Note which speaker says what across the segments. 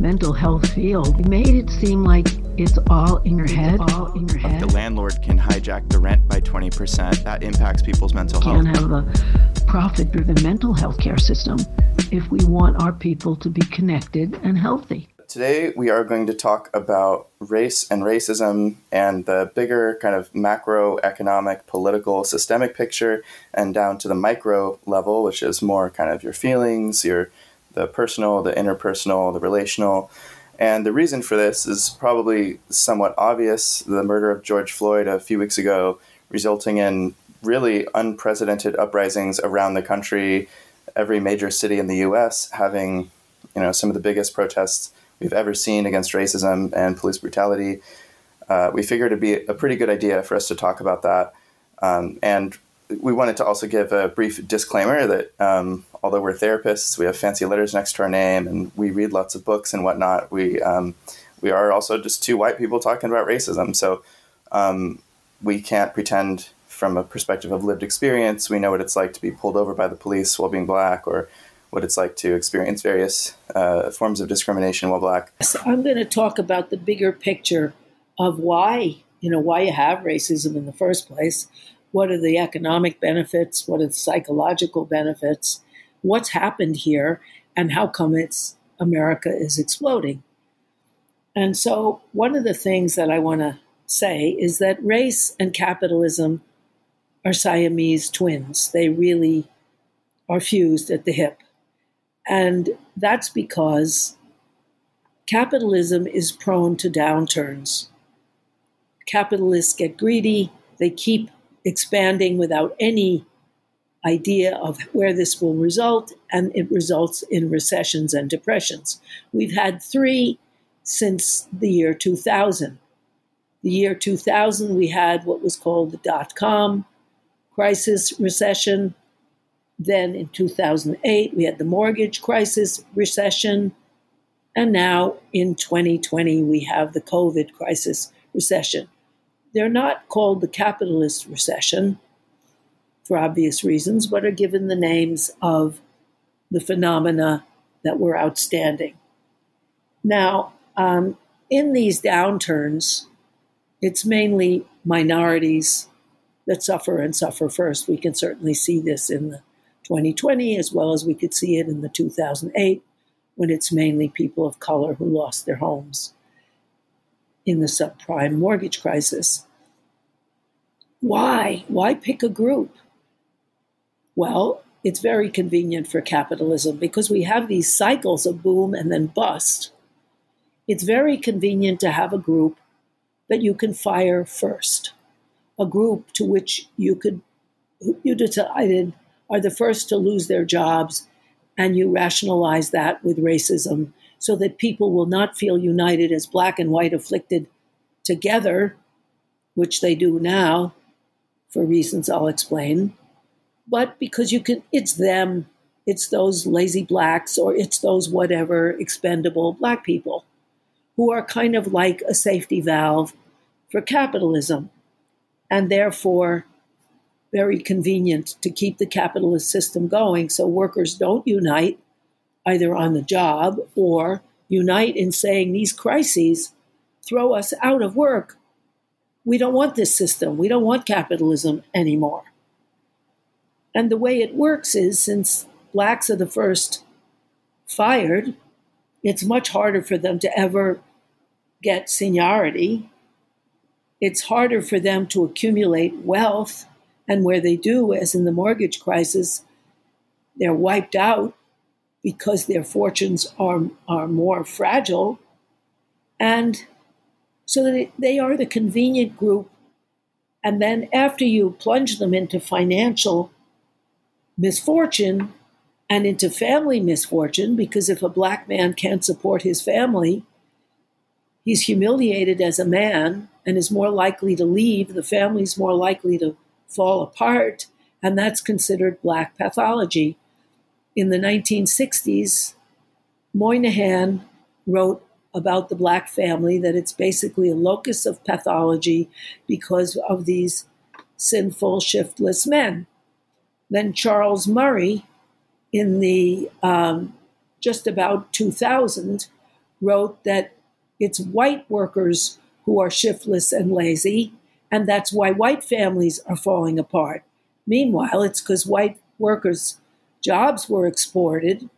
Speaker 1: mental health field made it seem like it's all in your head, all in your head.
Speaker 2: The landlord can hijack the rent by 20%. That impacts people's mental health.
Speaker 1: We Can't have a profit-driven mental health care system if we want our people to be connected and healthy.
Speaker 2: Today, we are going to talk about race and racism and the bigger kind of macroeconomic, political, systemic picture, and down to the micro level, which is more kind of your feelings, your the personal, the interpersonal, the relational. And the reason for this is probably somewhat obvious. The murder of George Floyd a few weeks ago, resulting in really unprecedented uprisings around the country, every major city in the US having, you know, some of the biggest protests we've ever seen against racism and police brutality. Uh, we figured it'd be a pretty good idea for us to talk about that. Um, and we wanted to also give a brief disclaimer that um, although we're therapists, we have fancy letters next to our name, and we read lots of books and whatnot. We um, we are also just two white people talking about racism. So um, we can't pretend from a perspective of lived experience. We know what it's like to be pulled over by the police while being black, or what it's like to experience various uh, forms of discrimination while black.
Speaker 3: So I'm going to talk about the bigger picture of why, you know, why you have racism in the first place. What are the economic benefits? What are the psychological benefits? What's happened here? And how come it's America is exploding? And so, one of the things that I want to say is that race and capitalism are Siamese twins. They really are fused at the hip. And that's because capitalism is prone to downturns. Capitalists get greedy, they keep expanding without any idea of where this will result, and it results in recessions and depressions. We've had three since the year 2000. The year 2000, we had what was called the dot com crisis recession. Then in 2008, we had the mortgage crisis recession. And now in 2020, we have the COVID crisis recession. They're not called the capitalist recession for obvious reasons, but are given the names of the phenomena that were outstanding. Now, um, in these downturns, it's mainly minorities that suffer and suffer first. We can certainly see this in the 2020, as well as we could see it in the 2008, when it's mainly people of color who lost their homes in the subprime mortgage crisis. Why? Why pick a group? Well, it's very convenient for capitalism because we have these cycles of boom and then bust. It's very convenient to have a group that you can fire first, a group to which you could you decided are the first to lose their jobs, and you rationalize that with racism so that people will not feel united as black and white afflicted together, which they do now for reasons I'll explain, but because you can, it's them, it's those lazy blacks, or it's those whatever expendable black people who are kind of like a safety valve for capitalism. And therefore, very convenient to keep the capitalist system going so workers don't unite either on the job or unite in saying these crises throw us out of work. We don't want this system. We don't want capitalism anymore. And the way it works is since blacks are the first fired, it's much harder for them to ever get seniority. It's harder for them to accumulate wealth and where they do, as in the mortgage crisis, they're wiped out because their fortunes are, are more fragile. And so they, they are the convenient group. And then after you plunge them into financial misfortune and into family misfortune, because if a black man can't support his family, he's humiliated as a man and is more likely to leave. The family's more likely to fall apart, and that's considered black pathology. In the 1960s, Moynihan wrote about the black family that it's basically a locus of pathology because of these sinful, shiftless men. Then Charles Murray, in the um, just about 2000, wrote that it's white workers who are shiftless and lazy, and that's why white families are falling apart. Meanwhile, it's because white workers' jobs were exported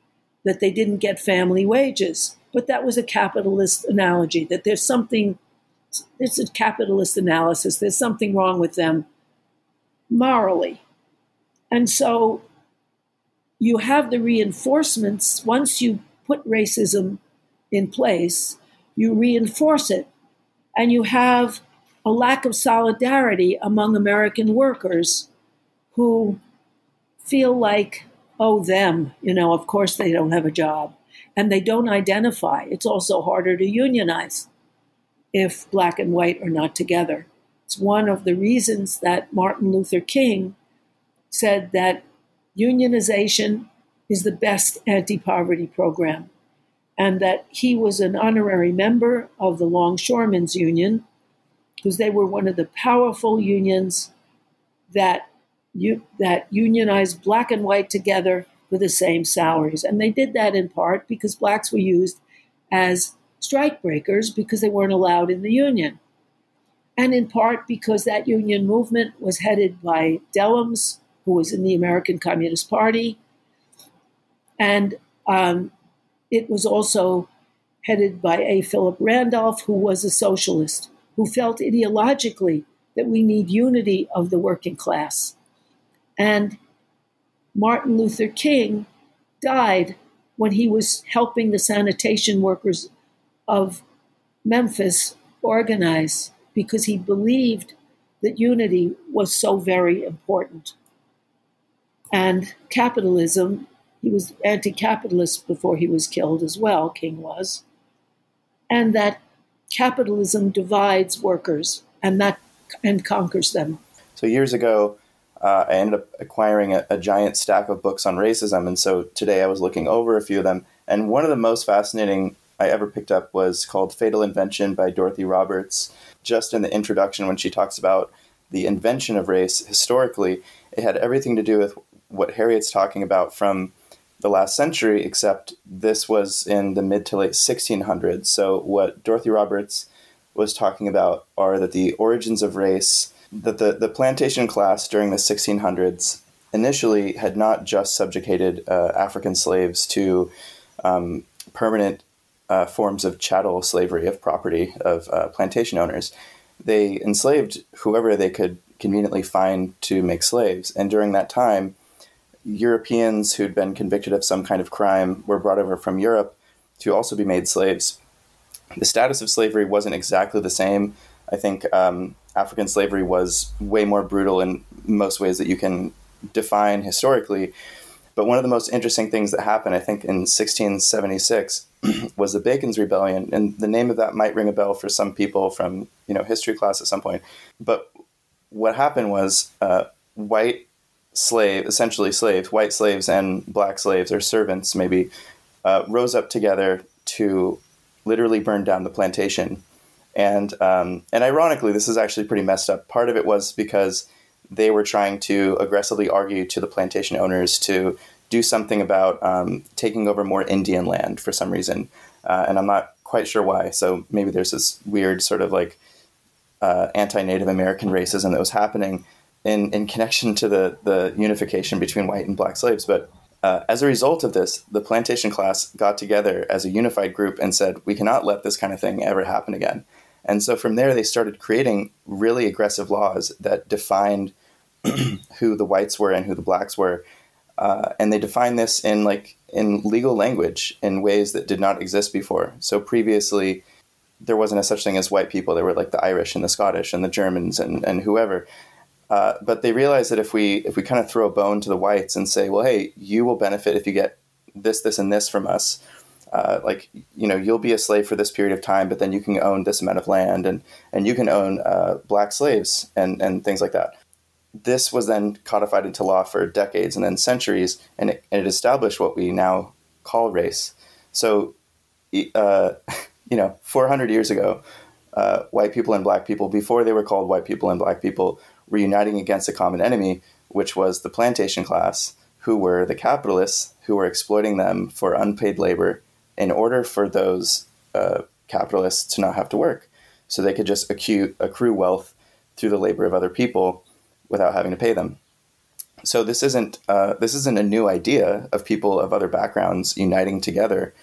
Speaker 3: that they didn't get family wages. But that was a capitalist analogy, that there's something, it's a capitalist analysis, there's something wrong with them morally. And so you have the reinforcements. Once you put racism in place, you reinforce it. And you have a lack of solidarity among American workers who feel like, oh, them, you know, of course they don't have a job. And they don't identify. It's also harder to unionize if black and white are not together. It's one of the reasons that Martin Luther King said that unionization is the best anti poverty program, and that he was an honorary member of the Longshoremen's Union because they were one of the powerful unions that that unionized black and white together for the same salaries. And they did that in part because blacks were used as strike breakers because they weren't allowed in the union. And in part because that union movement was headed by Dellums, who was in the American Communist Party. And um, it was also headed by A. Philip Randolph, who was a socialist, who felt ideologically that we need unity of the working class. And Martin Luther King died when he was helping the sanitation workers of Memphis organize because he believed that unity was so very important. And capitalism, he was anti capitalist before he was killed as well, King was, and that capitalism divides workers and that and conquers them.
Speaker 2: So years ago, uh, I ended up acquiring a, a, giant stack of books on racism. And so today I was looking over a few of them. And one of the most fascinating I ever picked up was called Fatal Invention by Dorothy Roberts. Just in the introduction, when she talks about the invention of race historically, it had everything to do with what Harriet's talking about from the last century, except this was in the mid to late 1600s. So, what Dorothy Roberts was talking about are that the origins of race that the, the plantation class during the 1600s initially had not just subjugated uh, African slaves to um, permanent uh, forms of chattel slavery of property of uh, plantation owners. They enslaved whoever they could conveniently find to make slaves. And during that time, Europeans who'd been convicted of some kind of crime were brought over from Europe to also be made slaves. The status of slavery wasn't exactly the same. I think um, African slavery was way more brutal in most ways that you can define historically. But one of the most interesting things that happened, I think, in 1676 was the Bacon's Rebellion, and the name of that might ring a bell for some people from you know history class at some point. But what happened was uh, white slave, essentially slaves, white slaves and black slaves or servants maybe, uh, rose up together to literally burn down the plantation and um, and ironically, this is actually pretty messed up. Part of it was because they were trying to aggressively argue to the plantation owners to do something about um, taking over more Indian land for some reason, uh, and I'm not quite sure why. So maybe there's this weird sort of like uh, anti-Native American racism that was happening in in connection to the the unification between white and black slaves, but. Uh, as a result of this, the plantation class got together as a unified group and said, "We cannot let this kind of thing ever happen again." And so from there, they started creating really aggressive laws that defined who the whites were and who the blacks were. Uh, and they defined this in like in legal language in ways that did not exist before. So previously, there wasn't a such thing as white people. There were like the Irish and the Scottish and the Germans and, and whoever. Uh, but they realized that if we if we kind of throw a bone to the whites and say, well, hey, you will benefit if you get this, this, and this from us, uh, like you know you'll be a slave for this period of time, but then you can own this amount of land and and you can own uh, black slaves and and things like that. This was then codified into law for decades and then centuries, and it, and it established what we now call race. So, uh, you know, 400 years ago, uh, white people and black people, before they were called white people and black people, were uniting against a common enemy, which was the plantation class, who were the capitalists who were exploiting them for unpaid labor in order for those uh, capitalists to not have to work, so they could just accrue, accrue wealth through the labor of other people without having to pay them. So this isn't uh, this isn't a new idea of people of other backgrounds uniting together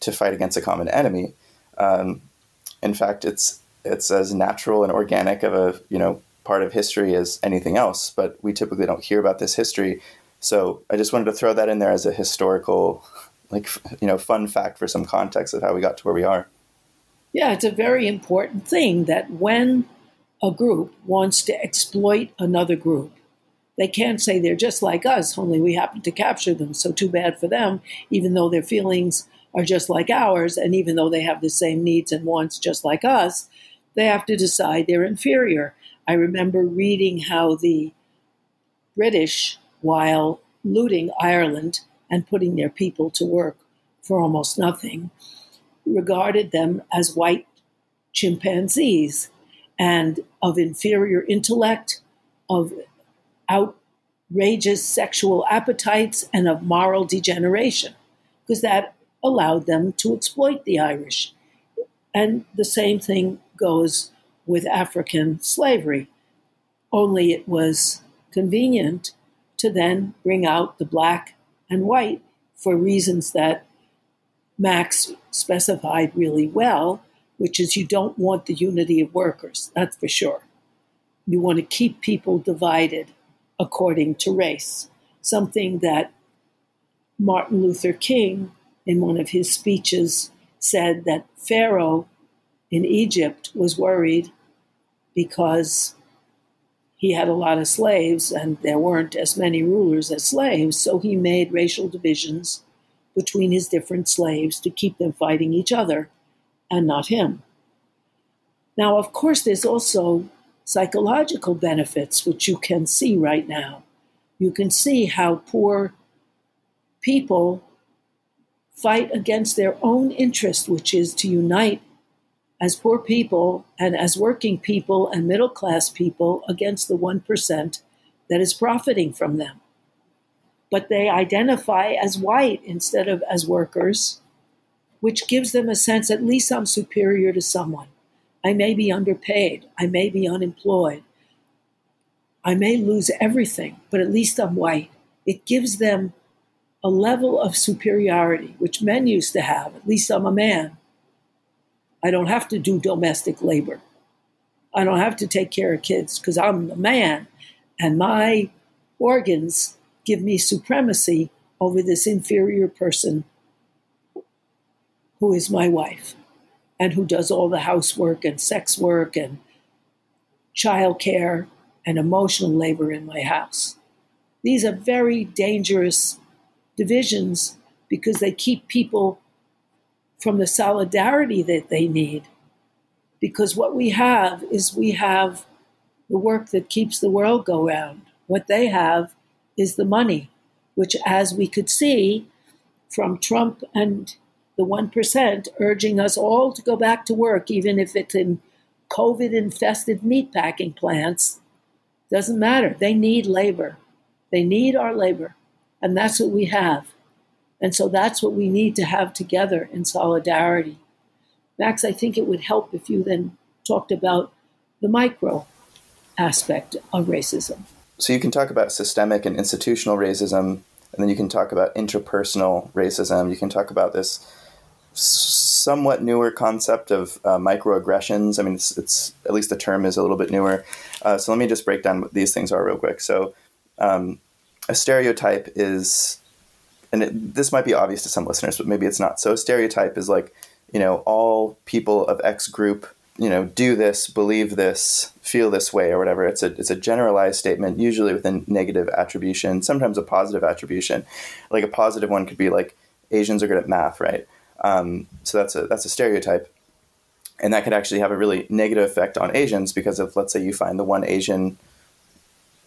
Speaker 2: to fight against a common enemy. Um, in fact, it's it's as natural and organic of a you know part of history as anything else. But we typically don't hear about this history. So I just wanted to throw that in there as a historical, like you know, fun fact for some context of how we got to where we are.
Speaker 3: Yeah, it's a very important thing that when a group wants to exploit another group, they can't say they're just like us, only we happen to capture them. So too bad for them, even though their feelings are just like ours, and even though they have the same needs and wants just like us, they have to decide they're inferior. I remember reading how the British, while looting Ireland and putting their people to work for almost nothing, regarded them as white chimpanzees and of inferior intellect, of outrageous sexual appetites, and of moral degeneration, because that allowed them to exploit the Irish. And the same thing goes with African slavery, only it was convenient to then bring out the black and white for reasons that Max specified really well, which is you don't want the unity of workers, that's for sure. You want to keep people divided according to race, something that Martin Luther King, in one of his speeches, said that Pharaoh in Egypt was worried because he had a lot of slaves and there weren't as many rulers as slaves, so he made racial divisions between his different slaves to keep them fighting each other and not him. Now, of course, there's also psychological benefits, which you can see right now. You can see how poor people fight against their own interest, which is to unite as poor people and as working people and middle class people against the 1% that is profiting from them but they identify as white instead of as workers, which gives them a sense at least I'm superior to someone. I may be underpaid, I may be unemployed, I may lose everything, but at least I'm white. It gives them a level of superiority, which men used to have. At least I'm a man. I don't have to do domestic labor. I don't have to take care of kids because I'm the man and my organs give me supremacy over this inferior person who is my wife and who does all the housework and sex work and childcare and emotional labor in my house. These are very dangerous divisions because they keep people from the solidarity that they need. Because what we have is we have the work that keeps the world go round. What they have is the money, which, as we could see from Trump and the 1% urging us all to go back to work, even if it's in COVID infested meatpacking plants, doesn't matter. They need labor. They need our labor. And that's what we have. And so that's what we need to have together in solidarity. Max, I think it would help if you then talked about the micro aspect of racism.
Speaker 2: So you can talk about systemic and institutional racism, and then you can talk about interpersonal racism. You can talk about this somewhat newer concept of uh, microaggressions. I mean, it's, it's, at least the term is a little bit newer. Uh, so let me just break down what these things are real quick. So um, a stereotype is, and it, this might be obvious to some listeners, but maybe it's not. So stereotype is like, you know, all people of X group you know, do this, believe this, feel this way, or whatever. It's a it's a generalized statement, usually with a negative attribution, sometimes a positive attribution. Like a positive one could be like Asians are good at math, right? Um, so that's a that's a stereotype, and that could actually have a really negative effect on Asians because if let's say you find the one Asian.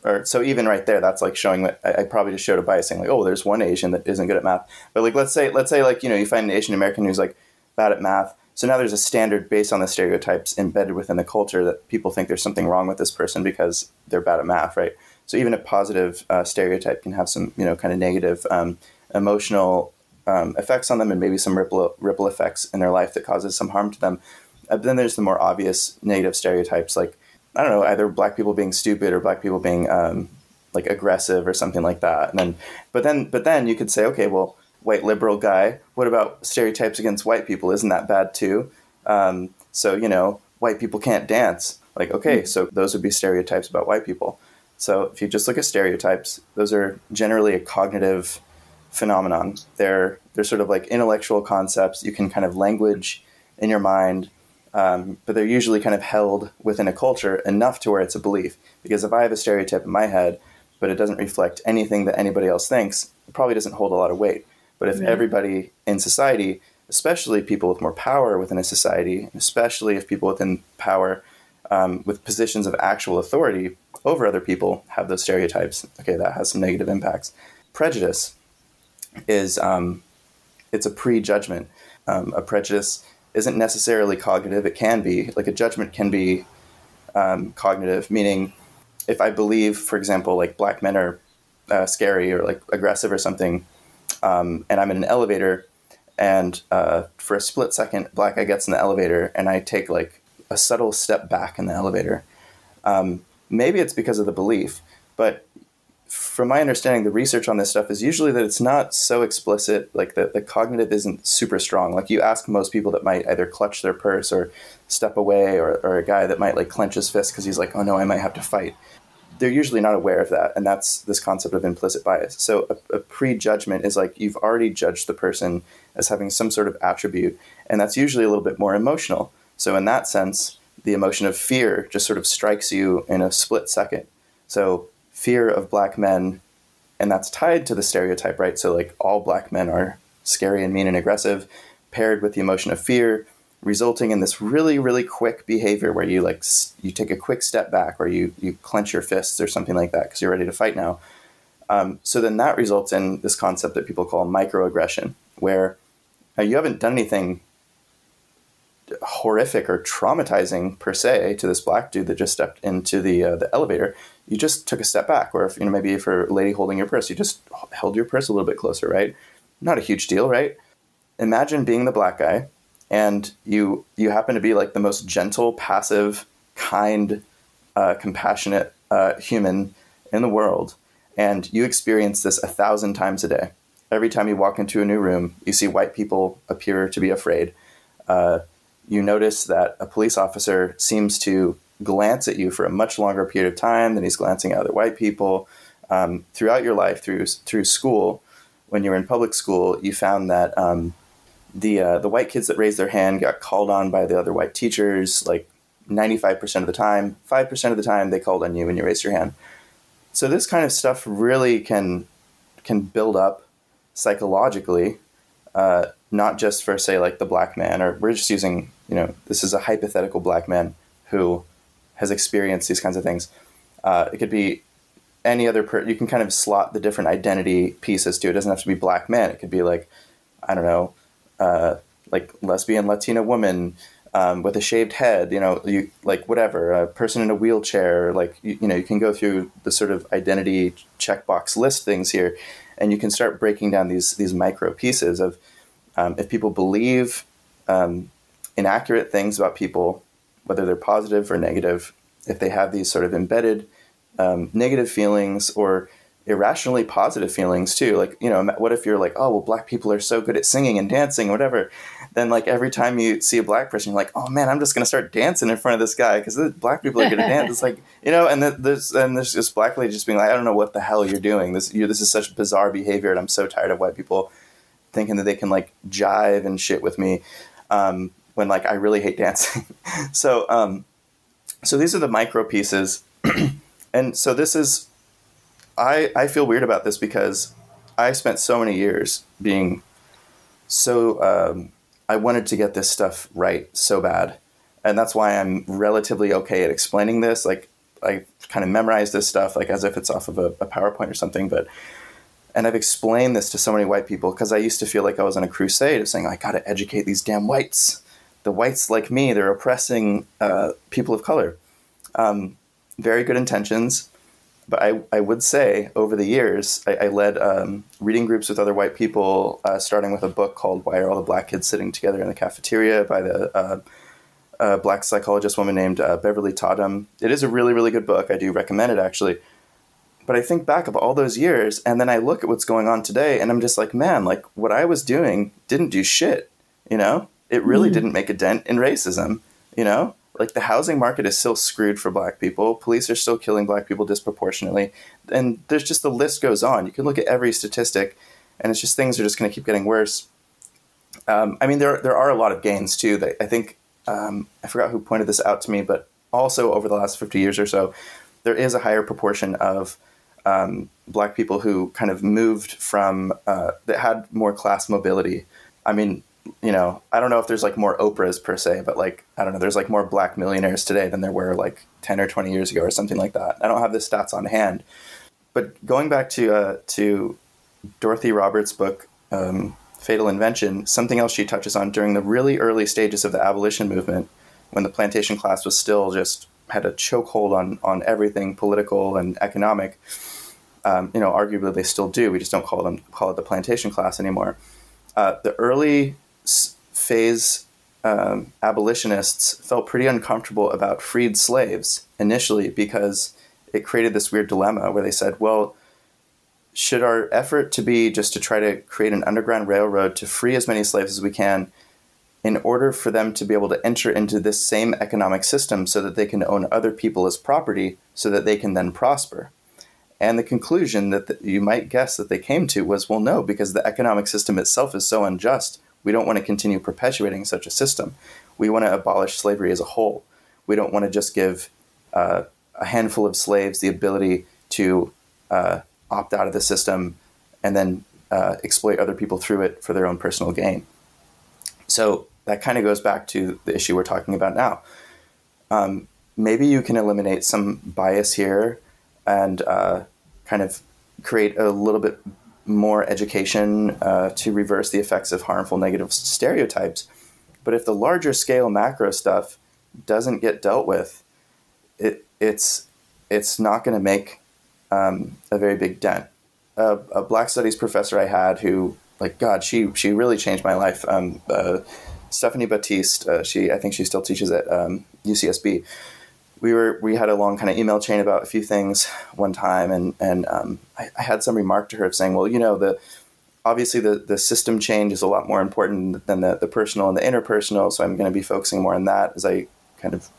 Speaker 2: Or so even right there, that's like showing that I, I probably just showed a bias saying like, oh, there's one Asian that isn't good at math. But like, let's say, let's say like you know you find an Asian American who's like bad at math, so now there's a standard based on the stereotypes embedded within the culture that people think there's something wrong with this person because they're bad at math, right? So even a positive uh, stereotype can have some, you know, kind of negative um, emotional um, effects on them and maybe some ripple ripple effects in their life that causes some harm to them. Uh, but then there's the more obvious negative stereotypes, like I don't know, either black people being stupid or black people being um, like aggressive or something like that. And then, but then, but then you could say, okay, well, white liberal guy. What about stereotypes against white people? Isn't that bad too? Um, so you know, white people can't dance. Like, okay, hmm. so those would be stereotypes about white people. So if you just look at stereotypes, those are generally a cognitive phenomenon. They're they're sort of like intellectual concepts you can kind of language in your mind, um, but they're usually kind of held within a culture enough to where it's a belief. Because if I have a stereotype in my head, but it doesn't reflect anything that anybody else thinks, it probably doesn't hold a lot of weight. But if right. everybody in society, especially people with more power within a society, especially if people within power um, with positions of actual authority over other people have those stereotypes, okay, that has some negative impacts. Prejudice is um, it's a prejudgment. Um, a prejudice isn't necessarily cognitive. It can be like a judgment can be um, cognitive, meaning if I believe, for example, like black men are uh, scary or like aggressive or something, um, and I'm in an elevator, and uh, for a split second, black guy gets in the elevator, and I take like a subtle step back in the elevator. Um, maybe it's because of the belief, but from my understanding, the research on this stuff is usually that it's not so explicit, like the, the cognitive isn't super strong. Like you ask most people that might either clutch their purse or step away, or, or a guy that might like clench his fist because he's like, oh no, I might have to fight they're usually not aware of that, and that's this concept of implicit bias. So a, a prejudgment is like you've already judged the person as having some sort of attribute, and that's usually a little bit more emotional. So in that sense, the emotion of fear just sort of strikes you in a split second. So fear of black men, and that's tied to the stereotype, right? So like all black men are scary and mean and aggressive, paired with the emotion of fear resulting in this really really quick behavior where you like you take a quick step back or you you clench your fists or something like that because you're ready to fight now um, so then that results in this concept that people call microaggression where you haven't done anything horrific or traumatizing per se to this black dude that just stepped into the uh, the elevator you just took a step back or if you know maybe for a lady holding your purse you just held your purse a little bit closer right not a huge deal right imagine being the black guy and you you happen to be like the most gentle, passive, kind, uh, compassionate uh, human in the world, and you experience this a thousand times a day. Every time you walk into a new room, you see white people appear to be afraid. Uh, you notice that a police officer seems to glance at you for a much longer period of time than he's glancing at other white people. Um, throughout your life, through through school, when you were in public school, you found that um, the uh, the white kids that raised their hand got called on by the other white teachers like 95% of the time 5% of the time they called on you when you raised your hand so this kind of stuff really can can build up psychologically uh, not just for say like the black man or we're just using you know this is a hypothetical black man who has experienced these kinds of things uh, it could be any other per you can kind of slot the different identity pieces to it. Doesn't have to be black man it could be like i don't know uh, like lesbian Latina woman um, with a shaved head, you know, you like whatever, a person in a wheelchair, like you, you know, you can go through the sort of identity checkbox list things here, and you can start breaking down these these micro pieces of um, if people believe um, inaccurate things about people, whether they're positive or negative, if they have these sort of embedded um, negative feelings or irrationally positive feelings too. Like, you know, what if you're like, oh, well, black people are so good at singing and dancing, whatever. Then, like, every time you see a black person, you're like, oh man, I'm just going to start dancing in front of this guy because black people are good at dance. It's like, you know, and there's and there's this black lady just being like, I don't know what the hell you're doing. This you this is such bizarre behavior, and I'm so tired of white people thinking that they can like jive and shit with me um, when like I really hate dancing. so, um, so these are the micro pieces, and so this is I, I feel weird about this because I spent so many years being so um, I wanted to get this stuff right so bad, and that's why I'm relatively okay at explaining this. Like I kind of memorize this stuff like as if it's off of a, a PowerPoint or something, but and I've explained this to so many white people because I used to feel like I was on a crusade of saying I got to educate these damn whites. The whites like me, they're oppressing uh, people of color. Um, very good intentions, But I, I would say over the years, I, I led um, reading groups with other white people, uh, starting with a book called Why Are All the Black Kids Sitting Together in the Cafeteria by the uh, uh, black psychologist woman named uh, Beverly Tatum. It is a really, really good book. I do recommend it actually. But I think back of all those years, and then I look at what's going on today, and I'm just like, man, like what I was doing didn't do shit. You know, it really mm. didn't make a dent in racism. You know, like the housing market is still screwed for black people. Police are still killing black people disproportionately. And there's just the list goes on. You can look at every statistic and it's just things are just going to keep getting worse. Um, I mean, there, there are a lot of gains too. That I think, um, I forgot who pointed this out to me, but also over the last 50 years or so, there is a higher proportion of um, black people who kind of moved from, uh, that had more class mobility. I mean, you know, I don't know if there's like more Oprahs per se, but like, I don't know, there's like more black millionaires today than there were like 10 or 20 years ago or something like that. I don't have the stats on hand. But going back to, uh, to Dorothy Roberts' book, um, Fatal Invention, something else she touches on during the really early stages of the abolition movement, when the plantation class was still just had a chokehold on, on everything political and economic. Um, you know, arguably they still do. We just don't call them call it the plantation class anymore. Uh, the early phase um, abolitionists felt pretty uncomfortable about freed slaves initially because it created this weird dilemma where they said, well, should our effort to be just to try to create an underground railroad to free as many slaves as we can in order for them to be able to enter into this same economic system so that they can own other people as property so that they can then prosper? And the conclusion that the, you might guess that they came to was well, no, because the economic system itself is so unjust we don't want to continue perpetuating such a system. We want to abolish slavery as a whole. We don't want to just give uh, a handful of slaves the ability to uh, opt out of the system and then uh, exploit other people through it for their own personal gain. So that kind of goes back to the issue we're talking about now. Um, maybe you can eliminate some bias here and uh, kind of create a little bit more education uh, to reverse the effects of harmful negative stereotypes. But if the larger scale macro stuff doesn't get dealt with, it, it's it's not going to make um, a very big dent. Uh, a Black Studies professor I had who, like God, she she really changed my life. Um, uh, Stephanie Batiste, uh, she I think she still teaches at um, UCSB we were we had a long kind of email chain about a few things one time, and and um, I, I, had some remark to her of saying, well, you know, the obviously the the system change is a lot more important than the the personal and the interpersonal, so I'm going to be focusing more on that as I kind of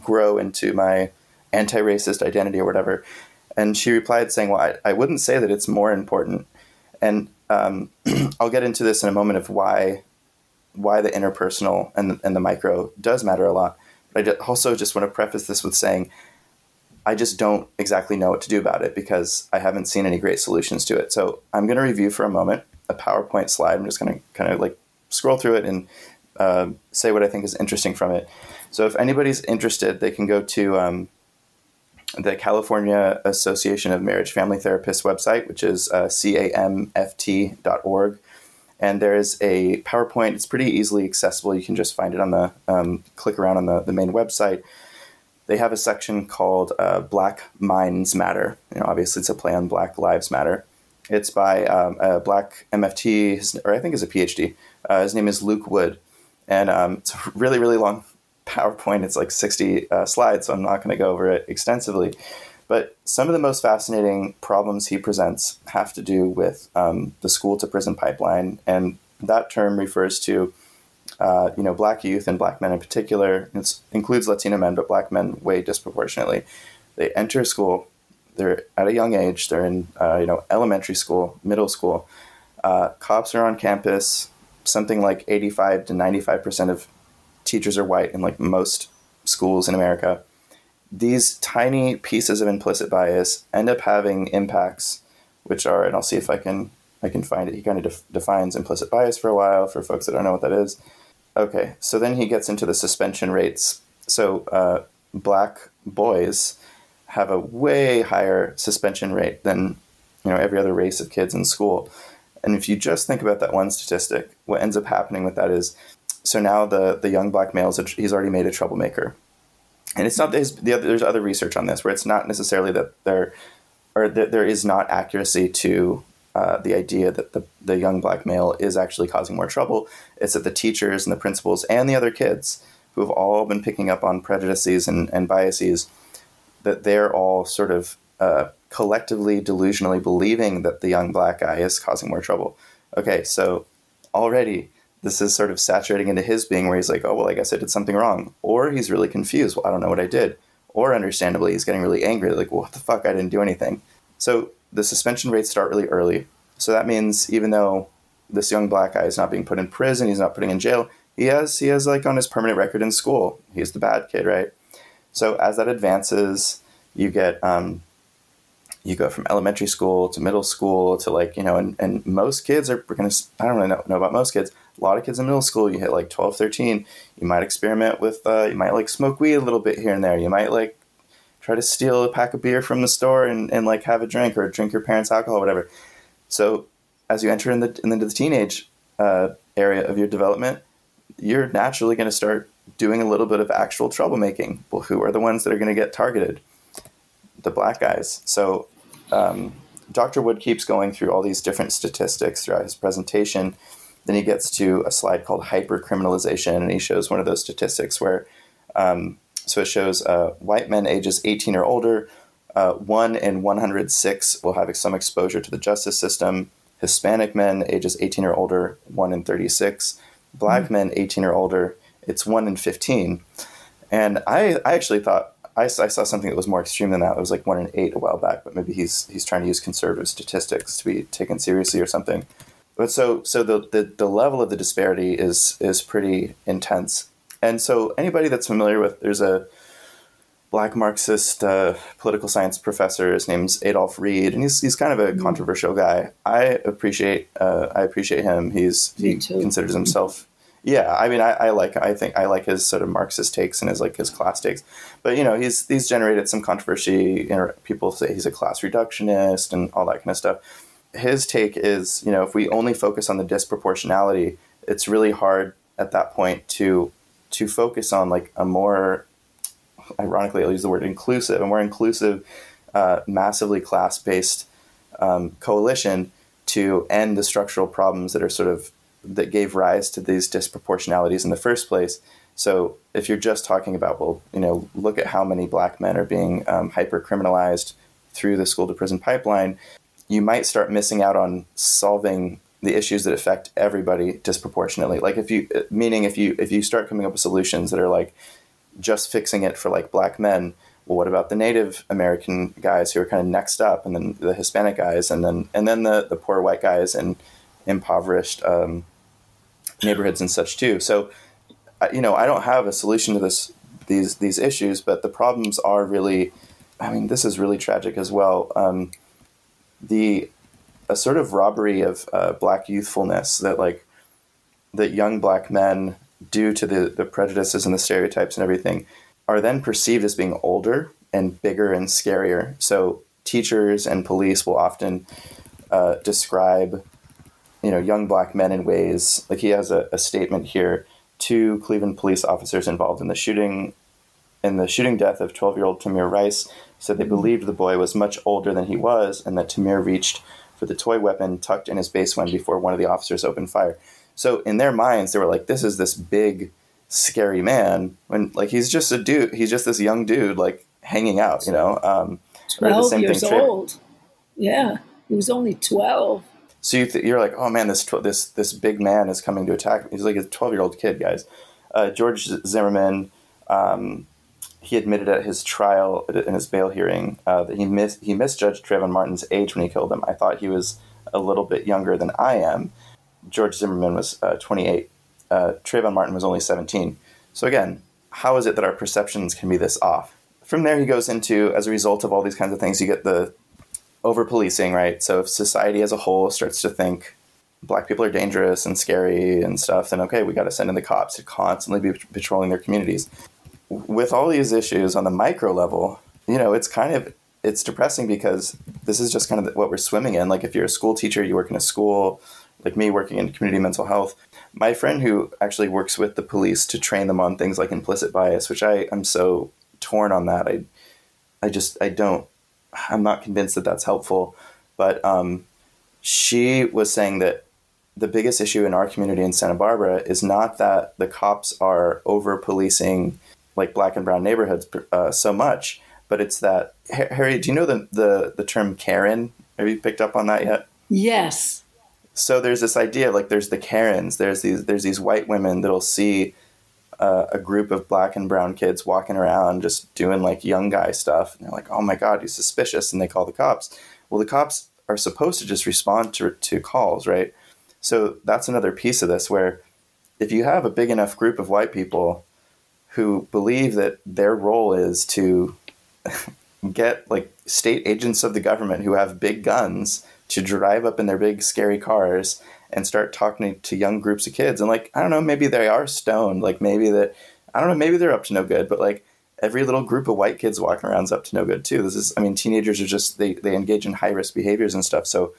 Speaker 2: grow into my anti-racist identity or whatever. And she replied saying, well, I, I wouldn't say that it's more important, and um, I'll get into this in a moment of why why the interpersonal and and the micro does matter a lot I also just want to preface this with saying I just don't exactly know what to do about it because I haven't seen any great solutions to it. So I'm going to review for a moment a PowerPoint slide. I'm just going to kind of like scroll through it and uh, say what I think is interesting from it. So if anybody's interested, they can go to um, the California Association of Marriage Family Therapists website, which is uh, camft.org and there is a PowerPoint. It's pretty easily accessible. You can just find it on the um, click around on the, the main website. They have a section called uh, Black Minds Matter. You know, obviously, it's a play on Black Lives Matter. It's by um, a Black MFT, or I think is a PhD. Uh, his name is Luke Wood, and um, it's a really really long PowerPoint. It's like sixty uh, slides, so I'm not going to go over it extensively. But some of the most fascinating problems he presents have to do with um, the school to prison pipeline, and that term refers to uh, you know black youth and black men in particular. It includes Latino men, but black men way disproportionately. They enter school. They're at a young age. They're in uh, you know elementary school, middle school. Uh, cops are on campus. Something like eighty-five to ninety-five percent of teachers are white in like most schools in America these tiny pieces of implicit bias end up having impacts, which are, and I'll see if I can I can find it. He kind of def- defines implicit bias for a while for folks that don't know what that is. Okay, so then he gets into the suspension rates. So uh, black boys have a way higher suspension rate than you know every other race of kids in school. And if you just think about that one statistic, what ends up happening with that is, so now the the young black males he's already made a troublemaker and it's not there's, there's other research on this where it's not necessarily that they're or th- there is not accuracy to uh, the idea that the, the young black male is actually causing more trouble. It's that the teachers and the principals and the other kids who have all been picking up on prejudices and, and biases, that they're all sort of uh, collectively delusionally believing that the young black guy is causing more trouble. Okay, so already this is sort of saturating into his being where he's like, oh, well, I guess I did something wrong. Or he's really confused. Well, I don't know what I did. Or understandably, he's getting really angry, like, what the fuck? I didn't do anything. So the suspension rates start really early. So that means even though this young black guy is not being put in prison, he's not putting in jail, he has he has like on his permanent record in school. He's the bad kid, right? So as that advances, you get um, you go from elementary school to middle school to like you know and, and most kids are going to i don't really know, know about most kids a lot of kids in middle school you hit like 12 13 you might experiment with uh, you might like smoke weed a little bit here and there you might like try to steal a pack of beer from the store and, and like have a drink or drink your parents alcohol whatever so as you enter in the, into the teenage uh, area of your development you're naturally going to start doing a little bit of actual troublemaking well who are the ones that are going to get targeted the black guys so um, Dr. Wood keeps going through all these different statistics throughout his presentation. Then he gets to a slide called hypercriminalization, and he shows one of those statistics where, um, so it shows uh, white men ages 18 or older, uh, 1 in 106 will have some exposure to the justice system. Hispanic men ages 18 or older, 1 in 36. Black mm-hmm. men 18 or older, it's 1 in 15. And I, I actually thought I, I saw something that was more extreme than that. It was like one in eight a while back, but maybe he's he's trying to use conservative statistics to be taken seriously or something. But so so the, the, the level of the disparity is is pretty intense. And so anybody that's familiar with there's a black Marxist uh, political science professor. His name's Adolph Reed, and he's he's kind of a mm-hmm. controversial guy. I appreciate uh, I appreciate him. He's he considers himself yeah, I mean, I, I, like I think I like his sort of Marxist takes and his like his class takes, but you know, he's he's generated some controversy. You know, people say he's a class reductionist and all that kind of stuff. His take is, you know, if we only focus on the disproportionality, it's really hard at that point to to focus on like a more, ironically, I'll use the word inclusive, a more inclusive, uh, massively class based um, coalition to end the structural problems that are sort of that gave rise to these disproportionalities in the first place. So if you're just talking about, well, you know, look at how many black men are being um, hyper criminalized through the school to prison pipeline, you might start missing out on solving the issues that affect everybody disproportionately. Like if you, meaning if you if you start coming up with solutions that are like just fixing it for like black men, well, what about the Native American guys who are kind of next up, and then the Hispanic guys, and then and then the the poor white guys and impoverished um, neighborhoods and such too. So, you know, I don't have a solution to this these these issues, but the problems are really, I mean, this is really tragic as well. Um, the a sort of robbery of uh, black youthfulness that like that young black men due to the, the prejudices and the stereotypes and everything are then perceived as being older and bigger and scarier. So teachers and police will often uh, describe you know young black men in ways like he has a, a statement here two cleveland police officers involved in the shooting in the shooting death of 12 year old tamir rice said they believed the boy was much older than he was and that tamir reached for the toy weapon tucked in his baseline before one of the officers opened fire so in their minds they were like this is this big scary man when like he's just a dude he's just this young dude like hanging out you know um
Speaker 3: 12 years thing, old yeah he was only 12
Speaker 2: so you th- you're like, oh man, this tw- this this big man is coming to attack me. He's like a 12 year old kid, guys. Uh, George Zimmerman, um, he admitted at his trial in his bail hearing uh, that he mis- he misjudged Trayvon Martin's age when he killed him. I thought he was a little bit younger than I am. George Zimmerman was uh, 28. Uh, Trayvon Martin was only 17. So again, how is it that our perceptions can be this off? From there, he goes into as a result of all these kinds of things, you get the over policing, right? So if society as a whole starts to think black people are dangerous and scary and stuff, then okay, we got to send in the cops to constantly be patrolling their communities. With all these issues on the micro level, you know, it's kind of it's depressing because this is just kind of what we're swimming in. Like if you're a school teacher, you work in a school, like me working in community mental health. My friend who actually works with the police to train them on things like implicit bias, which I am so torn on that. I I just I don't I'm not convinced that that's helpful. But um, she was saying that the biggest issue in our community in Santa Barbara is not that the cops are over policing like black and brown neighborhoods uh, so much, but it's that Harry. Do you know the, the the term Karen? Have you picked up on that yet?
Speaker 3: Yes.
Speaker 2: So there's this idea like there's the Karens. There's these there's these white women that'll see uh, a group of black and brown kids walking around just doing like young guy stuff, and they're like, "Oh my god, he's suspicious," and they call the cops. Well, the cops are supposed to just respond to to calls, right? So that's another piece of this where if you have a big enough group of white people who believe that their role is to get like state agents of the government who have big guns to drive up in their big scary cars and start talking to young groups of kids. And like i don't know maybe they are stoned. Like maybe that i don't know maybe they're up to no good but like every little group of white kids walking around is up to no good too. This is i mean teenagers are just they, they engage in high risk behaviors and stuff. So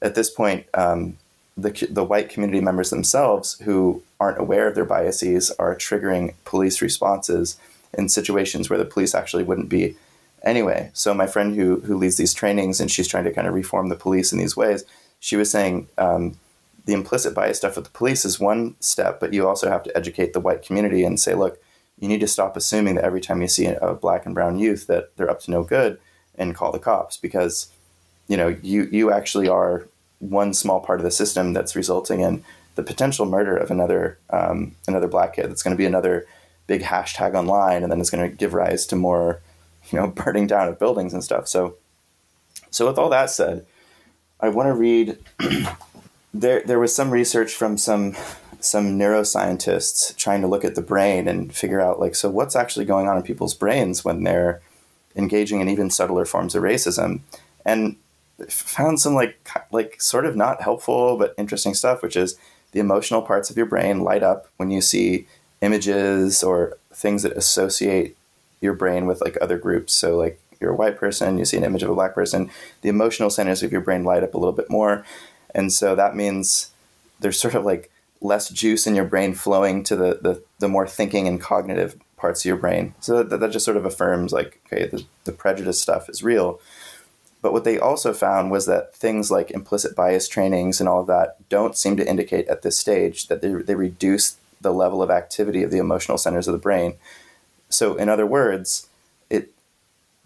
Speaker 2: at this point um, the, the white community members themselves who aren't aware of their biases are triggering police responses in situations where the police actually wouldn't be anyway. So my friend who who leads these trainings and she's trying to kind of reform the police in these ways, she was saying um, the implicit bias stuff with the police is one step, but you also have to educate the white community and say, look, you need to stop assuming that every time you see a black and brown youth that they're up to no good and call the cops because you know you you actually are one small part of the system that's resulting in the potential murder of another um, another black kid. That's going to be another big hashtag online, and then it's going to give rise to more, you know, burning down of buildings and stuff. So, so with all that said, I want to read. there, there was some research from some some neuroscientists trying to look at the brain and figure out like so what's actually going on in people's brains when they're engaging in even subtler forms of racism and found some like like sort of not helpful but interesting stuff, which is the emotional parts of your brain light up when you see images or things that associate your brain with like other groups. So like you're a white person, you see an image of a black person, the emotional centers of your brain light up a little bit more. And so that means there's sort of like less juice in your brain flowing to the, the, the more thinking and cognitive parts of your brain. So that, that just sort of affirms like, okay, the, the prejudice stuff is real. But what they also found was that things like implicit bias trainings and all of that don't seem to indicate at this stage that they, they reduce the level of activity of the emotional centers of the brain. So, in other words, it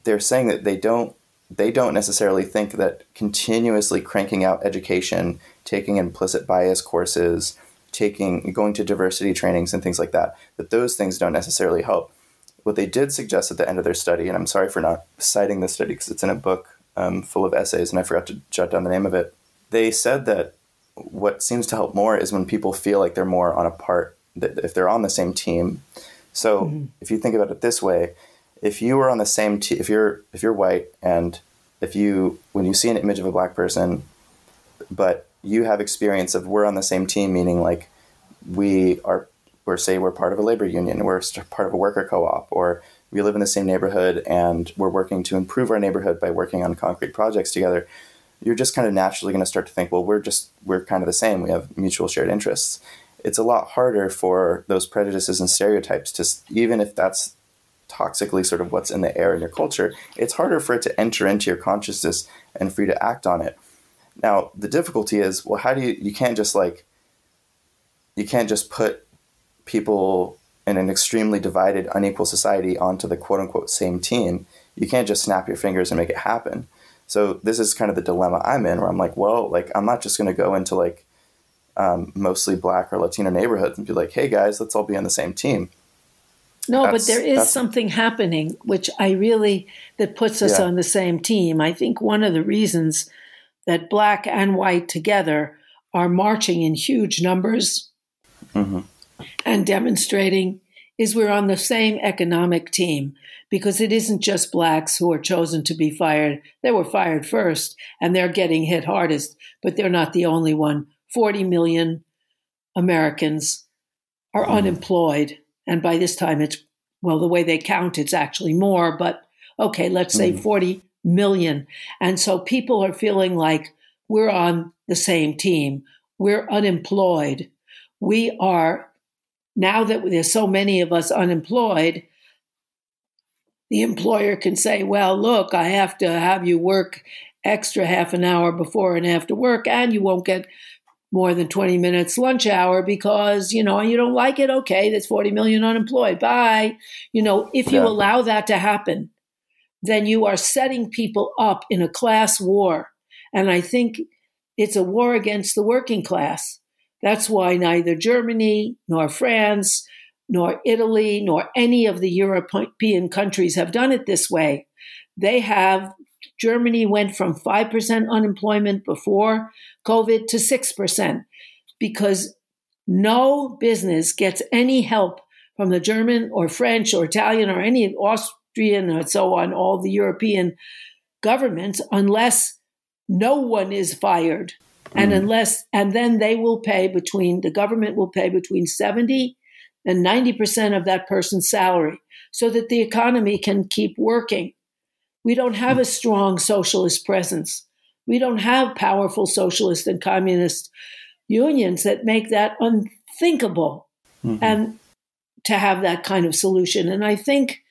Speaker 2: they're saying that they don't they don't necessarily think that continuously cranking out education, taking implicit bias courses, taking going to diversity trainings and things like that, that those things don't necessarily help. What they did suggest at the end of their study, and I'm sorry for not citing this study because it's in a book um, full of essays, and I forgot to jot down the name of it. They said that what seems to help more is when people feel like they're more on a part, that if they're on the same team. So mm-hmm. if you think about it this way, if you are on the same team, if you're if you're white and if you when you see an image of a black person, but you have experience of we're on the same team, meaning like we are, we're say we're part of a labor union, we're part of a worker co-op, or we live in the same neighborhood and we're working to improve our neighborhood by working on concrete projects together you're just kind of naturally going to start to think well we're just we're kind of the same. We have mutual shared interests. It's a lot harder for those prejudices and stereotypes to even if that's toxically sort of what's in the air in your culture it's harder for it to enter into your consciousness and for you to act on it. Now the difficulty is well how do you you can't just like you can't just put people in an extremely divided, unequal society onto the quote unquote same team, you can't just snap your fingers and make it happen. So this is kind of the dilemma I'm in, where I'm like, well, like I'm not just going to go into like um, mostly black or Latino neighborhoods and be like, hey guys, let's all be on the same team.
Speaker 3: No, that's, but there is something happening, which I really that puts us yeah. on the same team. I think one of the reasons that black and white together are marching in huge numbers mm-hmm and demonstrating is we're on the same economic team because it isn't just blacks who are chosen to be fired. They were fired first and they're getting hit hardest, but they're not the only one. 40 million Americans are mm. unemployed. And by this time, it's, well, the way they count, it's actually more, but okay, let's say mm. 40 million. And so people are feeling like we're on the same team. We're unemployed. We are now that there's so many of us unemployed, the employer can say, well, look, I have to have you work extra half an hour before and after work, and you won't get more than 20 minutes lunch hour because, you know, you don't like it. Okay, there's 40 million unemployed. Bye. You know, if you yeah. allow that to happen, then you are setting people up in a class war. And I think it's a war against the working class. That's why neither Germany nor France nor Italy nor any of the European countries have done it this way. They have, Germany went from 5% unemployment before COVID to 6% because no business gets any help from the German or French or Italian or any Austrian or so on, all the European governments, unless no one is fired. And mm. unless, and then they will pay between, the government will pay between 70 and 90% of that person's salary so that the economy can keep working. We don't have a strong socialist presence. We don't have powerful socialist and communist unions that make that unthinkable mm-hmm. and to have that kind of solution. And I think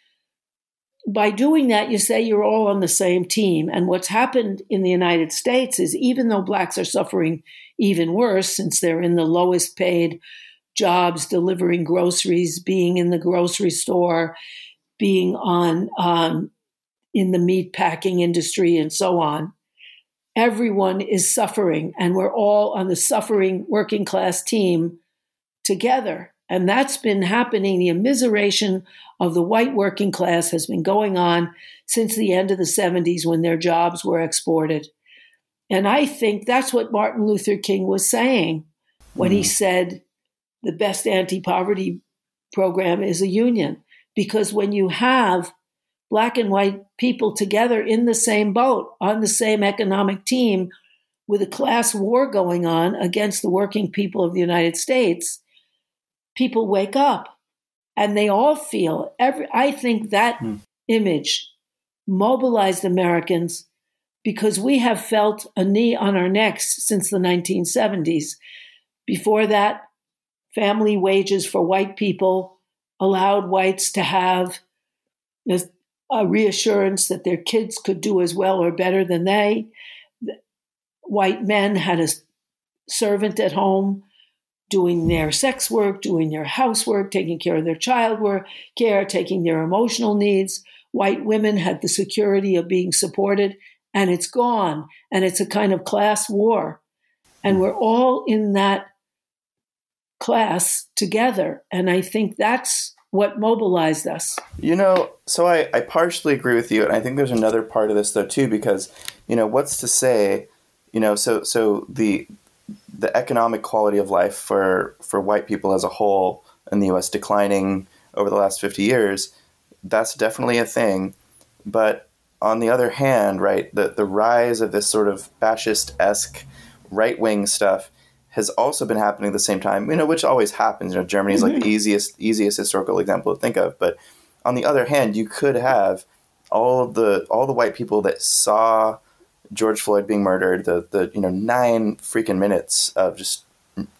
Speaker 3: by doing that, you say you're all on the same team. And what's happened in the United States is even though blacks are suffering even worse since they're in the lowest paid jobs, delivering groceries, being in the grocery store, being on um, in the meat packing industry, and so on. Everyone is suffering, and we're all on the suffering working class team together. And that's been happening. The immiseration of the white working class has been going on since the end of the 70s when their jobs were exported. And I think that's what Martin Luther King was saying when mm. he said the best anti poverty program is a union. Because when you have black and white people together in the same boat, on the same economic team, with a class war going on against the working people of the United States, people wake up and they all feel every I think that mm. image mobilized Americans because we have felt a knee on our necks since the 1970s. Before that, family wages for white people allowed whites to have a reassurance that their kids could do as well or better than they. White men had a servant at home doing their sex work, doing their housework, taking care of their child work, care, taking their emotional needs. White women had the security of being supported, and it's gone. And it's a kind of class war. And we're all in that class together. And I think that's what mobilized us.
Speaker 2: You know, so I, I partially agree with you. And I think there's another part of this, though, too, because, you know, what's to say, you know, so, so the, the economic quality of life for, for white people as a whole in the U.S. declining over the last 50 years, that's definitely a thing. But on the other hand, right, the, the rise of this sort of fascist esque right wing stuff has also been happening at the same time, you know, which always happens. You know, Germany is mm-hmm. like the easiest easiest historical example to think of. But on the other hand, you could have all of the all the white people that saw George Floyd being murdered, the the you know nine freaking minutes of just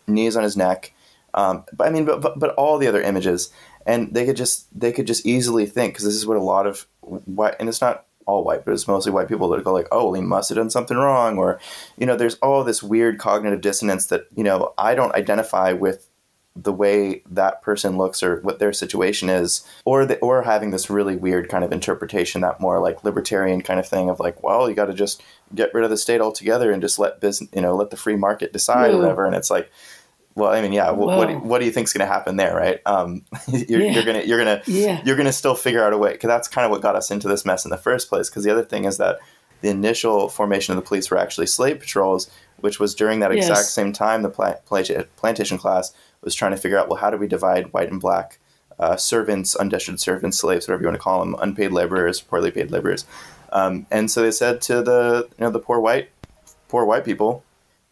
Speaker 2: knees on his neck. Um, but I mean, but, but but all the other images, and they could just they could just easily think because this is what a lot of white and it's not all white, but it's mostly white people that go like, "Oh, he must have done something wrong," or you know, there's all this weird cognitive dissonance that you know I don't identify with the way that person looks or what their situation is, or the, or having this really weird kind of interpretation that more like libertarian kind of thing of like, well, you got to just get rid of the state altogether and just let business, you know, let the free market decide, whatever. And it's like, well, I mean, yeah. What, what, do, what do you think is going to happen there, right? Um, you're, yeah. you're, gonna you're gonna yeah. you're gonna still figure out a way because that's kind of what got us into this mess in the first place. Because the other thing is that the initial formation of the police were actually slave patrols, which was during that yes. exact same time the pla- plantation class was trying to figure out well how do we divide white and black uh, servants, indentured servants, slaves, whatever you want to call them, unpaid laborers, poorly paid laborers. Um, and so they said to the you know the poor white poor white people,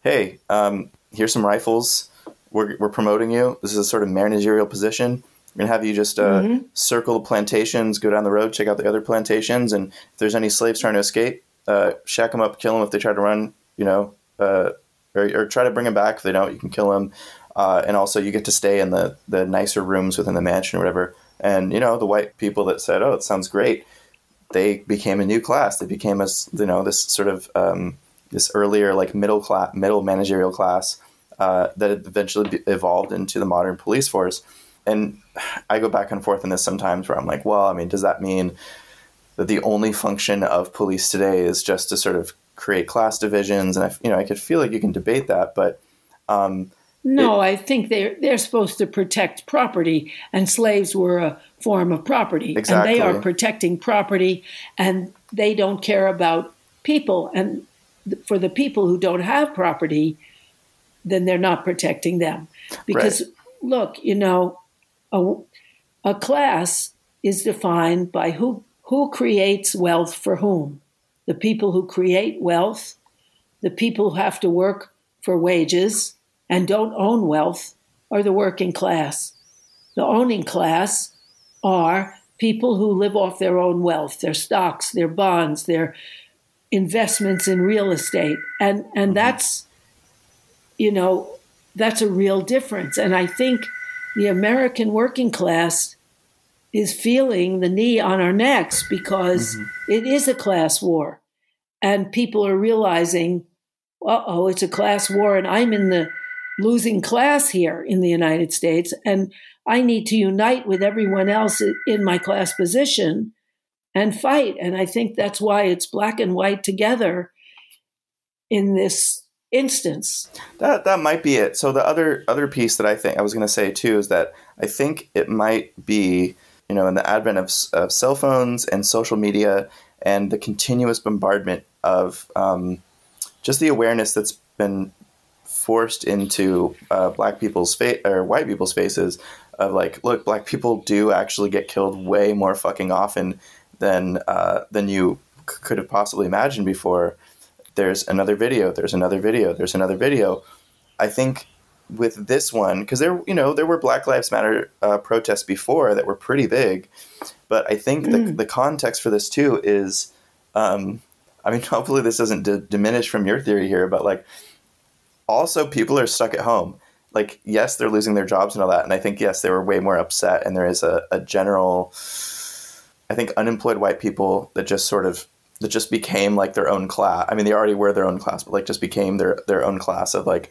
Speaker 2: hey, um, here's some rifles we're, we're promoting you. This is a sort of managerial position. We're gonna have you just uh, mm-hmm. circle the plantations, go down the road, check out the other plantations, and if there's any slaves trying to escape, uh, shack them up, kill them if they try to run. You know, uh, or, or, try to bring them back. If they don't, you can kill them. Uh, and also, you get to stay in the the nicer rooms within the mansion or whatever. And you know, the white people that said, "Oh, it sounds great," they became a new class. They became a you know this sort of um, this earlier like middle class, middle managerial class uh, that eventually evolved into the modern police force. And I go back and forth in this sometimes, where I'm like, well, I mean, does that mean that the only function of police today is just to sort of create class divisions? And I, you know, I could feel like you can debate that, but um,
Speaker 3: no, it, I think they're they're supposed to protect property, and slaves were a form of property,
Speaker 2: exactly.
Speaker 3: and they are protecting property, and they don't care about people. And for the people who don't have property, then they're not protecting them. Because right. look, you know, a, a class is defined by who who creates wealth for whom. The people who create wealth, the people who have to work for wages and don't own wealth are the working class. The owning class are people who live off their own wealth, their stocks, their bonds, their investments in real estate. And and mm-hmm. that's you know, that's a real difference. And I think the American working class is feeling the knee on our necks because mm-hmm. it is a class war. And people are realizing, uh oh, it's a class war, and I'm in the losing class here in the United States. And I need to unite with everyone else in my class position and fight. And I think that's why it's black and white together in this instance.
Speaker 2: That that might be it. So the other other piece that I think I was going to say too is that I think it might be you know in the advent of, of cell phones and social media and the continuous bombardment of um, just the awareness that's been forced into uh, black people's face or white people's faces of like, look, black people do actually get killed way more fucking often than uh, than you c- could have possibly imagined before. There's another video. There's another video. There's another video. I think with this one because there you know there were Black Lives Matter uh, protests before that were pretty big, but I think mm. the the context for this too is. Um, I mean, hopefully this doesn't d- diminish from your theory here, but like also people are stuck at home like yes they're losing their jobs and all that and i think yes they were way more upset and there is a, a general i think unemployed white people that just sort of that just became like their own class i mean they already were their own class but like just became their their own class of like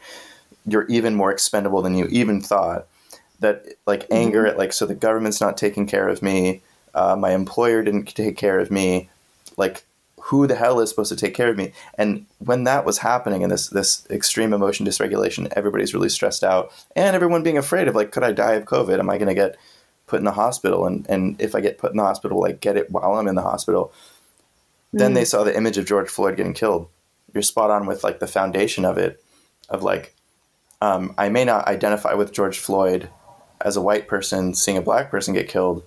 Speaker 2: you're even more expendable than you even thought that like mm-hmm. anger at like so the government's not taking care of me uh, my employer didn't take care of me like who the hell is supposed to take care of me? And when that was happening and this this extreme emotion dysregulation, everybody's really stressed out, and everyone being afraid of like, could I die of COVID? Am I going to get put in the hospital? And and if I get put in the hospital, like get it while I'm in the hospital. Mm. Then they mm. saw the image of George Floyd getting killed. You're spot on with like the foundation of it, of like, um, I may not identify with George Floyd as a white person seeing a black person get killed,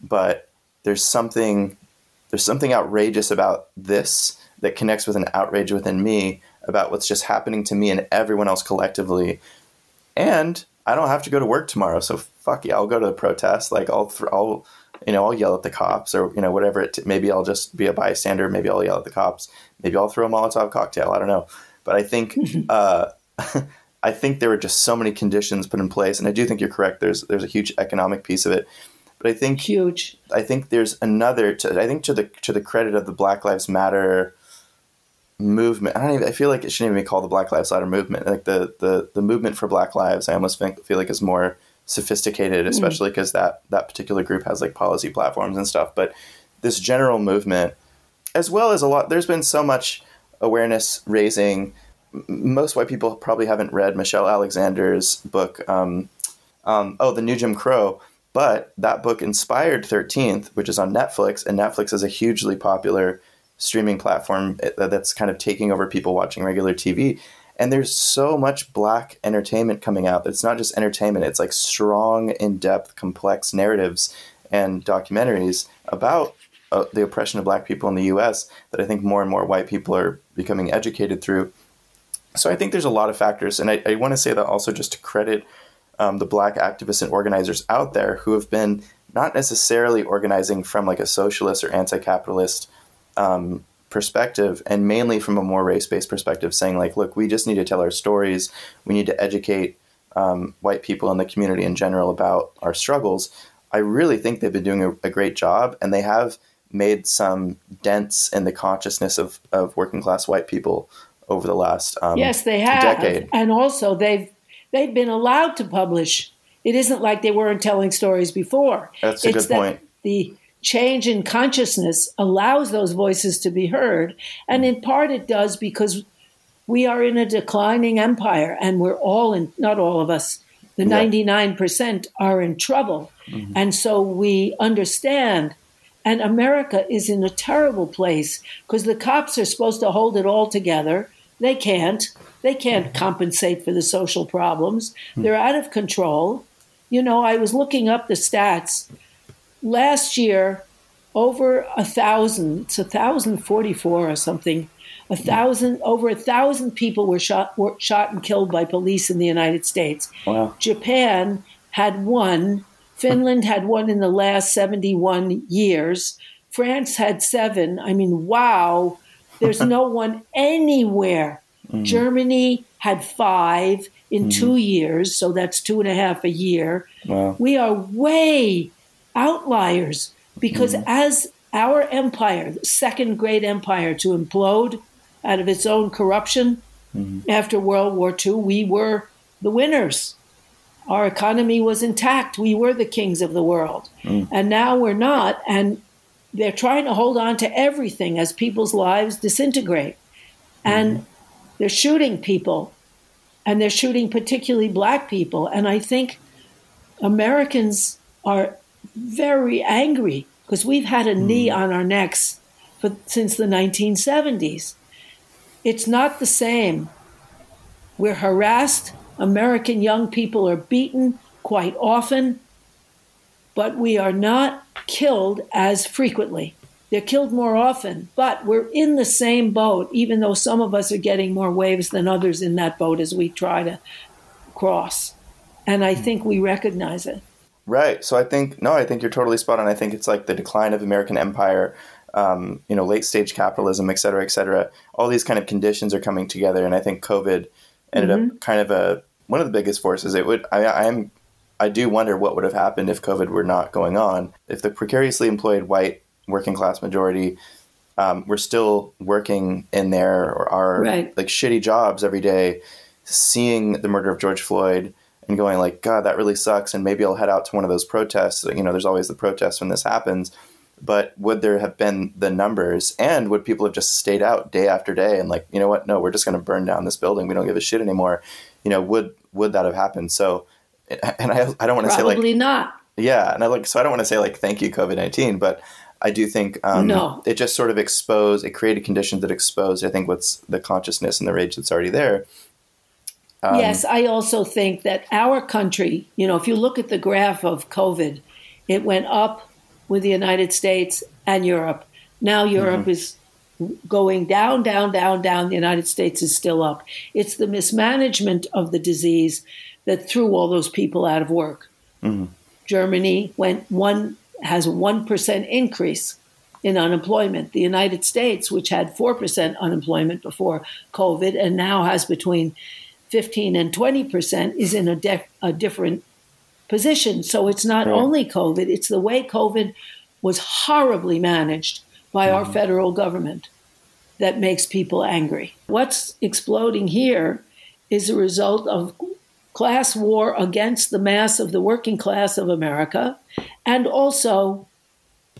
Speaker 2: but there's something there's something outrageous about this that connects with an outrage within me about what's just happening to me and everyone else collectively. And I don't have to go to work tomorrow, so fuck yeah, I'll go to the protest. Like I'll, th- I'll, you know, I'll yell at the cops or you know whatever. It t- maybe I'll just be a bystander. Maybe I'll yell at the cops. Maybe I'll throw a Molotov cocktail. I don't know. But I think, uh, I think there were just so many conditions put in place, and I do think you're correct. There's there's a huge economic piece of it but I think
Speaker 3: huge.
Speaker 2: I think there's another. To, I think to the to the credit of the Black Lives Matter movement. I don't even. I feel like it shouldn't even be called the Black Lives Matter movement. Like the the the movement for Black lives. I almost think, feel like is more sophisticated, hmm. especially because mm. that that particular group has like policy platforms and stuff. But this general movement, as well as a lot, there's been so much awareness raising. Most white people probably haven't read Michelle Alexander's book. Um, um, oh, the New Jim Crow but that book inspired 13th, which is on Netflix, and Netflix is a hugely popular streaming platform eh, that's kind of taking over people watching regular TV. And there's so much black entertainment coming out that it's not just entertainment, it's like strong, in depth, complex narratives and documentaries about uh, the oppression of black people in the US that I think more and more white people are becoming educated through. So I think there's a lot of factors. And I, I want to say that also just to credit um, the black activists and organizers out there who have been not necessarily organizing from like a socialist or anti-capitalist um, perspective and mainly from a more race-based perspective saying like look we just need to tell our stories. We need to educate um, white people in the community in general about our struggles. I really think they've been doing a, a great job and they have made some dents in the consciousness of, of working class white people over the last um,
Speaker 3: yes they have.
Speaker 2: decade.
Speaker 3: and also they've they've been allowed to publish it isn't like they weren't telling stories before
Speaker 2: That's a
Speaker 3: it's
Speaker 2: good point.
Speaker 3: the change in consciousness allows those voices to be heard and in part it does because we are in a declining empire and we're all in not all of us the
Speaker 2: Yeah.
Speaker 3: 99% are in trouble mm-hmm. and so we understand and America is in a terrible place because the cops are supposed to hold it all together. They can't. They can't mm-hmm. compensate for the social problems. Hmm. They're out of control. You know, I was looking up the stats. Last year, over a thousand, it's a thousand forty-four or something. A hmm. thousand, over a thousand people were shot, were shot and killed by police in the United States.
Speaker 2: Wow.
Speaker 3: Japan had one. Finland had one in the last 71 years. France had seven. I mean, wow. There's no one anywhere. Mm. Germany had five in mm. two years, so that's two and a half a year.
Speaker 2: Wow.
Speaker 3: We are way outliers because mm. as our empire, the second great empire to implode out of its own corruption after World War II, we were the winners. Our economy was intact. We were the kings of the world. And now we're not. And they're trying to hold on to everything as people's lives disintegrate. And mm-hmm. They're shooting people. And they're shooting particularly black people. And I think Americans are very angry because we've had a knee hmm. on our necks for, since the 1970s. It's not the same. We're harassed. American young people are beaten quite often, but we are not killed as frequently. They're killed more often, but we're in the same boat, even though some of us are getting more waves than others in that boat as we try to cross. And I think we recognize it.
Speaker 2: Right. So I think no, I think you're totally spot on. I think it's like the decline of American empire, um, you know, late stage capitalism, et cetera, et cetera. All these kind of conditions are coming together, and I think COVID ended up kind of a one of the biggest forces. It would. I, I am. I do wonder what would have happened if COVID were not going on. If the precariously employed white working class majority um, were still working in their or our
Speaker 3: Right.
Speaker 2: like shitty jobs every day, seeing the murder of George Floyd and going like, God, that really sucks. And maybe I'll head out to one of those protests. You know, there's always the protests when this happens. But would there have been the numbers, and would people have just stayed out day after day and like, you know what? No, we're just going to burn down this building. We don't give a shit anymore. You know, would would that have happened? So, and I, I don't want to say like
Speaker 3: Probably not.
Speaker 2: yeah, and I like so I don't want to say like thank you COVID nineteen, but I do think um,
Speaker 3: No.
Speaker 2: it just sort of exposed, it created conditions that exposed, I think, what's the consciousness and the rage that's already there. Um,
Speaker 3: yes, I also think that our country, you know, if you look at the graph of COVID, it went up with the United States and Europe. Now Europe is going down, down, down, down. The United States is still up. It's the mismanagement of the disease that threw all those people out of work. Germany went one has a one percent increase in unemployment. The United States, which had four percent unemployment before COVID, and now has between 15 and 20 percent is in a, def- a different position. So it's not
Speaker 2: Right.
Speaker 3: only COVID, it's the way COVID was horribly managed by our mm-hmm. federal government that makes people angry. What's exploding here is a result of class war against the mass of the working class of America and also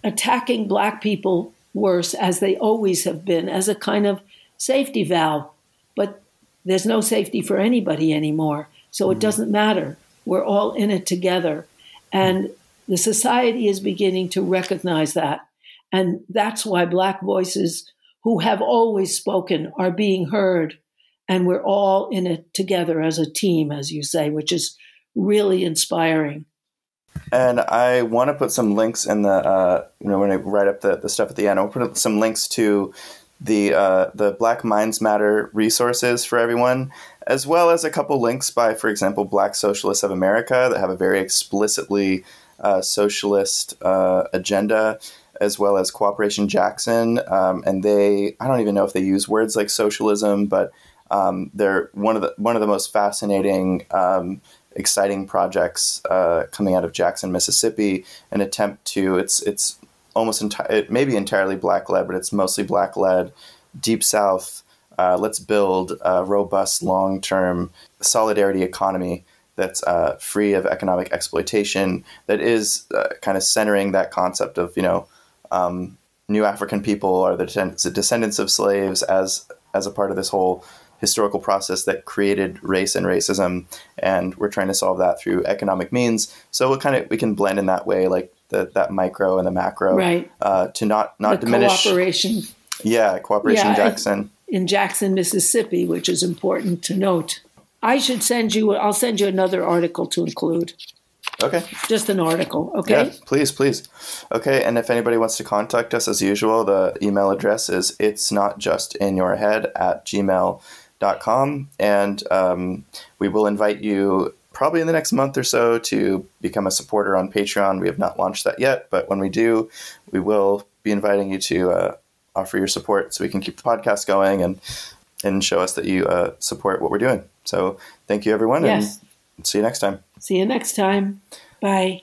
Speaker 3: attacking black people worse as they always have been as a kind of safety valve. But there's no safety for anybody anymore. So it mm. doesn't matter. We're all in it together. And the society is beginning to recognize that. And that's why Black voices who have always spoken are being heard. And we're all in it together as a team, as you say, which is really inspiring.
Speaker 2: And I want to put some links in the, uh, you know, when I write up the, the stuff at the end, I'll put some links to the uh, the Black Minds Matter resources for everyone, as well as a couple links by, for example, Black Socialists of America that have a very explicitly uh, socialist uh, agenda, as well as Cooperation Jackson. Um, and they, I don't even know if they use words like socialism, but um, they're one of the one of the most fascinating. Um, exciting projects uh, coming out of Jackson, Mississippi, an attempt to it's it's almost it may be entirely black led, but it's mostly black led, deep south. Uh, let's build a robust, long term solidarity economy that's uh, free of economic exploitation, that is uh, kind of centering that concept of, you know, um, new African people are the descendants of slaves as as a part of this whole historical process that created race and racism, and we're trying to solve that through economic means. So we kind of we can blend in that way, like the, that micro and the macro,
Speaker 3: right?
Speaker 2: Uh, to not not
Speaker 3: the
Speaker 2: diminish
Speaker 3: cooperation.
Speaker 2: Yeah, cooperation
Speaker 3: yeah,
Speaker 2: Jackson
Speaker 3: in Jackson, Mississippi, which is important to note. I should send you. I'll send you another article to include.
Speaker 2: Okay.
Speaker 3: Just an article. Okay.
Speaker 2: Yeah, please, please. Okay, and if anybody wants to contact us, as usual, the email address is it's not just in your head at gmail.com. And um, we will invite you probably in the next month or so to become a supporter on Patreon. We have not launched that yet, but when we do, we will be inviting you to uh, offer your support so we can keep the podcast going and and show us that you uh, support what we're doing. So thank you, everyone, yes. and see you next time.
Speaker 3: See you next time. Bye.